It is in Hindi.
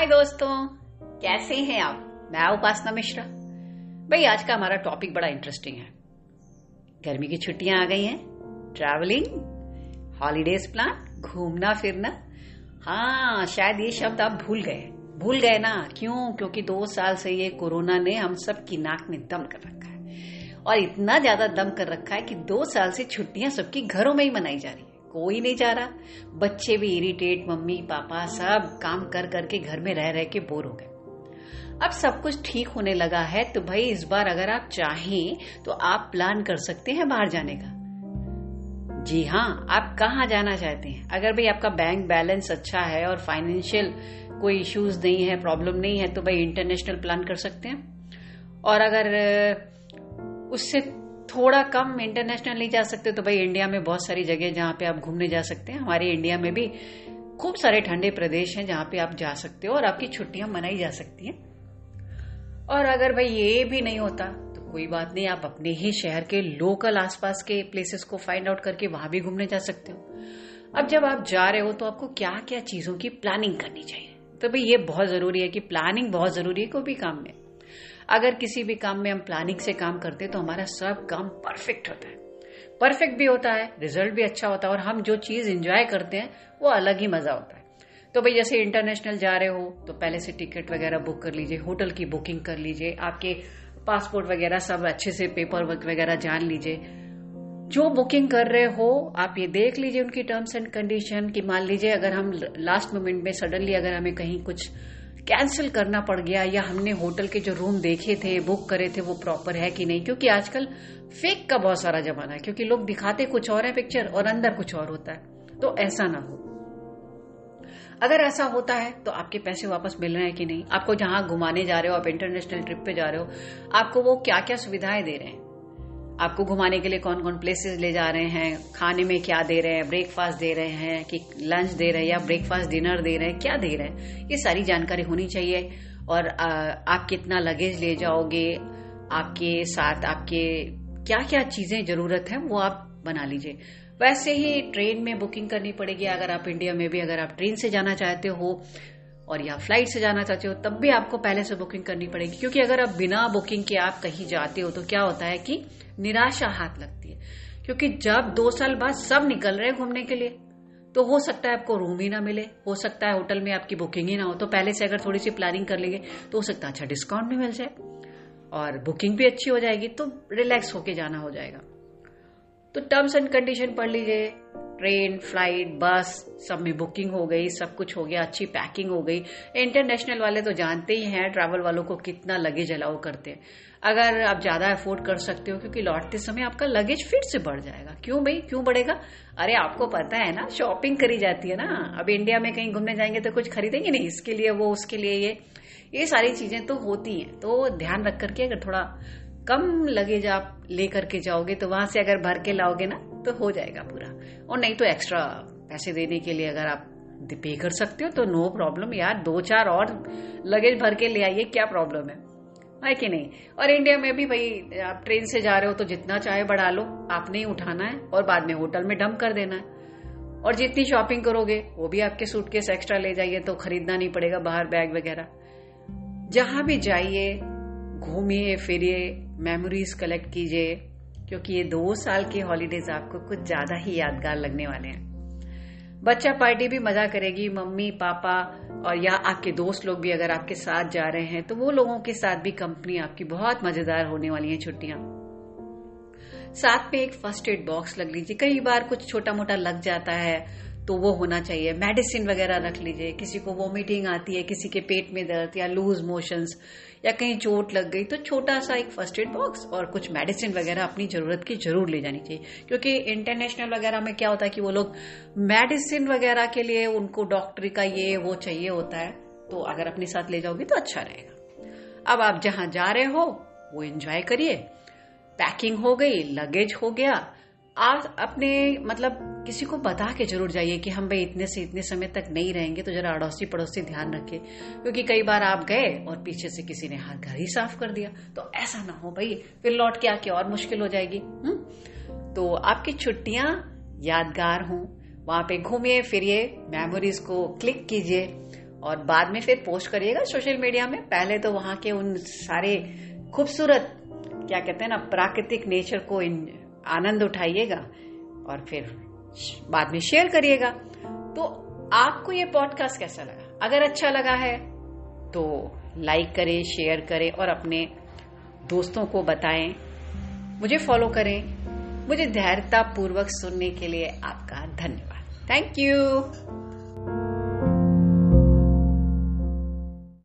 हाय दोस्तों, कैसे हैं आप? मैं उपासना मिश्रा। भाई, आज का हमारा टॉपिक बड़ा इंटरेस्टिंग है। गर्मी की छुट्टियाँ आ गई हैं ट्रैवलिंग हॉलीडेज प्लान घूमना, फिरना। हाँ शायद ये शब्द आप भूल गए। भूल गए ना? क्यों? क्योंकि दो साल से ये कोरोना ने हम सब की नाक में दम कर रखा है। और इतना ज़्यादा दम कर रखा है कि दो साल से छुट्टियाँ सबकी घरों में ही मनाई जा रही है। कोई नहीं जा रहा। बच्चे भी इरिटेट मम्मी, पापा, सब काम कर, करके घर में रह रह के बोर हो गए। अब सब कुछ ठीक होने लगा है तो भाई इस बार अगर आप चाहें तो आप प्लान कर सकते हैं बाहर जाने का। जी हाँ आप कहाँ जाना चाहते हैं? अगर भाई आपका बैंक बैलेंस अच्छा है और फाइनेंशियल कोई इश्यूज़ नहीं है प्रॉब्लम नहीं है तो भाई इंटरनेशनल प्लान कर सकते हैं। और अगर उससे थोड़ा कम इंटरनेशनल जा सकते हो तो भाई इंडिया में बहुत सारी जगह जहाँ पे आप घूमने जा सकते हैं। हमारे इंडिया में भी खूब सारे ठंडे प्रदेश हैं जहाँ पे आप जा सकते हो और आपकी छुट्टियाँ मनाई जा सकती हैं। और अगर भाई ये भी नहीं होता तो कोई बात नहीं, आप अपने ही शहर के लोकल आसपास के प्लेसेस को फाइंड आउट करके वहाँ भी घूमने जा सकते हो। अब जब आप जा रहे हो तो आपको क्या क्या चीज़ों की प्लानिंग करनी चाहिए? तो भाई ये बहुत ज़रूरी है कि प्लानिंग बहुत ज़रूरी है कोई भी काम में। अगर किसी भी काम में हम प्लानिंग से काम करते हैं तो हमारा सब काम परफेक्ट होता है। परफेक्ट भी होता है रिज़ल्ट भी अच्छा होता है, और हम जो चीज़ इंजॉय करते हैं, वो अलग ही मज़ा होता है। तो भाई, जैसे इंटरनेशनल जा रहे हो तो पहले से टिकट वगैरह बुक कर लीजिए होटल की बुकिंग कर लीजिए, आपके पासपोर्ट वगैरह सब अच्छे से पेपर वर्क वगैरह जान लीजिए। जो बुकिंग कर रहे हो, आप ये देख लीजिए उनकी टर्म्स एंड कंडीशन कि मान लीजिए अगर हम लास्ट मोमेंट में सडनली अगर हमें कहीं कुछ कैंसिल करना पड़ गया या हमने होटल के जो रूम देखे थे, बुक करे थे, वो प्रॉपर है कि नहीं? क्योंकि आजकल फेक का बहुत सारा जमाना है, क्योंकि लोग दिखाते कुछ और है पिक्चर और अंदर कुछ और होता है। तो ऐसा ना हो। अगर ऐसा होता है तो आपके पैसे वापस मिल रहे हैं कि नहीं? आपको जहाँ घुमाने जा रहे हो, आप इंटरनेशनल ट्रिप पे जा रहे हो, आपको वो क्या क्या सुविधाएँ दे रहे हैं? आपको घुमाने के लिए कौन कौन प्लेसेस ले जा रहे हैं? खाने में क्या दे रहे हैं? ब्रेकफास्ट दे रहे हैं कि लंच दे रहे हैं या ब्रेकफास्ट डिनर दे रहे हैं? क्या दे रहे हैं? ये सारी जानकारी होनी चाहिए। और आप कितना लगेज ले जाओगे? आपके साथ आपके क्या क्या चीज़ें ज़रूरत है, वो आप बना लीजिए। वैसे ही ट्रेन में बुकिंग करनी पड़ेगी। अगर आप इंडिया में भी, अगर आप ट्रेन से जाना चाहते हो और या फ़्लाइट से जाना चाहते हो, तब भी आपको पहले से बुकिंग करनी पड़ेगी। क्योंकि अगर आप बिना बुकिंग के आप कहीं जाते हो तो क्या होता है कि निराशा हाथ लगती है। क्योंकि जब दो साल बाद सब निकल रहे हैं घूमने के लिए तो हो सकता है आपको रूम ही ना मिले, हो सकता है होटल में आपकी बुकिंग ही ना हो तो पहले से अगर थोड़ी सी प्लानिंग कर लेंगे तो हो सकता है अच्छा डिस्काउंट भी मिल जाए और बुकिंग भी अच्छी हो जाएगी तो रिलैक्स होके जाना हो जाएगा। तो टर्म्स एंड कंडीशन पढ़ लीजिए। ट्रेन फ़्लाइट बस सब में बुकिंग हो गई, सब कुछ हो गया, अच्छी पैकिंग हो गई। इंटरनेशनल वाले तो जानते ही हैं ट्रैवल वालों को कितना लगेज अलाउ करते हैं। अगर आप ज़्यादा अफोर्ड कर सकते हो, क्योंकि लौटते समय आपका लगेज फिर से बढ़ जाएगा। क्यों भाई? क्यों बढ़ेगा? अरे, आपको पता है ना शॉपिंग करी जाती है ना। अब इंडिया में कहीं घूमने जाएँगे तो कुछ खरीदेंगे नहीं, इसके लिए वो, उसके लिए ये। ये सारी चीज़ें तो होती हैं। तो ध्यान रख करके अगर थोड़ा कम लगेज आप लेकर के जाओगे तो वहाँ से अगर भर के लाओगे ना तो हो जाएगा पूरा। और नहीं तो एक्स्ट्रा पैसे देने के लिए अगर आप पे कर सकते हो तो नो प्रॉब्लम यार। दो चार और लगेज भर के ले आइए, क्या प्रॉब्लम है? है कि नहीं? और इंडिया में भी भाई, आप ट्रेन से जा रहे हो तो जितना चाहे बढ़ा लो। आपने ही उठाना है और बाद में होटल में डंप कर देना है। और जितनी शॉपिंग करोगे, वो भी आपके सूटकेस एक्स्ट्रा ले जाइए तो खरीदना नहीं पड़ेगा बाहर बैग वगैरह। जहाँ भी जाइए घूमिए, फिरिए मेमोरीज कलेक्ट कीजिए, क्योंकि ये दो साल के हॉलीडेज आपको कुछ ज़्यादा ही यादगार लगने वाले हैं। बच्चा पार्टी भी मज़ा करेगी, मम्मी, पापा और या आपके दोस्त लोग भी अगर आपके साथ जा रहे हैं तो वो लोगों के साथ भी कंपनी आपकी बहुत मज़ेदार होने वाली है छुट्टियाँ। साथ में एक फ़र्स्ट एड बॉक्स लग लीजिए, कई बार कुछ छोटा मोटा लग जाता है तो वो होना चाहिए। मेडिसिन वगैरह रख लीजिए। किसी को वॉमिटिंग आती है, किसी के पेट में दर्द या लूज मोशंस या कहीं चोट लग गई तो छोटा सा एक फ़र्स्ट एड बॉक्स और कुछ मेडिसिन वगैरह अपनी ज़रूरत की ज़रूर ले जानी चाहिए। क्योंकि इंटरनेशनल वगैरह में क्या होता है कि वो लोग मेडिसिन वगैरह के लिए उनको डॉक्टरी का ये वो चाहिए होता है तो अगर अपने साथ ले जाओगे तो अच्छा रहेगा। अब आप जहाँ जा रहे हो, वो एंजॉय करिए। पैकिंग हो गई लगेज हो गया आप अपने मतलब किसी को बता के ज़रूर जाइए कि हम भाई इतने से इतने समय तक नहीं रहेंगे तो जरा अड़ोसी पड़ोसी ध्यान रखे क्योंकि कई बार आप गए और पीछे से किसी ने हाथ घर ही साफ़ कर दिया तो ऐसा ना हो भाई, फिर लौट के आके और मुश्किल हो जाएगी हुँ? हम्म? तो आपकी छुट्टियाँ यादगार हों वहाँ पे घूमिए, फिरिए मेमोरीज को क्लिक कीजिए और बाद में फिर पोस्ट करिएगा सोशल मीडिया में पहले तो वहाँ के उन सारे खूबसूरत, क्या कहते हैं ना, प्राकृतिक नेचर को इन आनंद उठाइएगा और फिर बाद में शेयर करिएगा। तो आपको ये पॉडकास्ट कैसा लगा? अगर अच्छा लगा है तो लाइक करें शेयर करें और अपने दोस्तों को बताएँ। मुझे फॉलो करें। मुझे धैर्यता पूर्वक सुनने के लिए आपका धन्यवाद। Thank you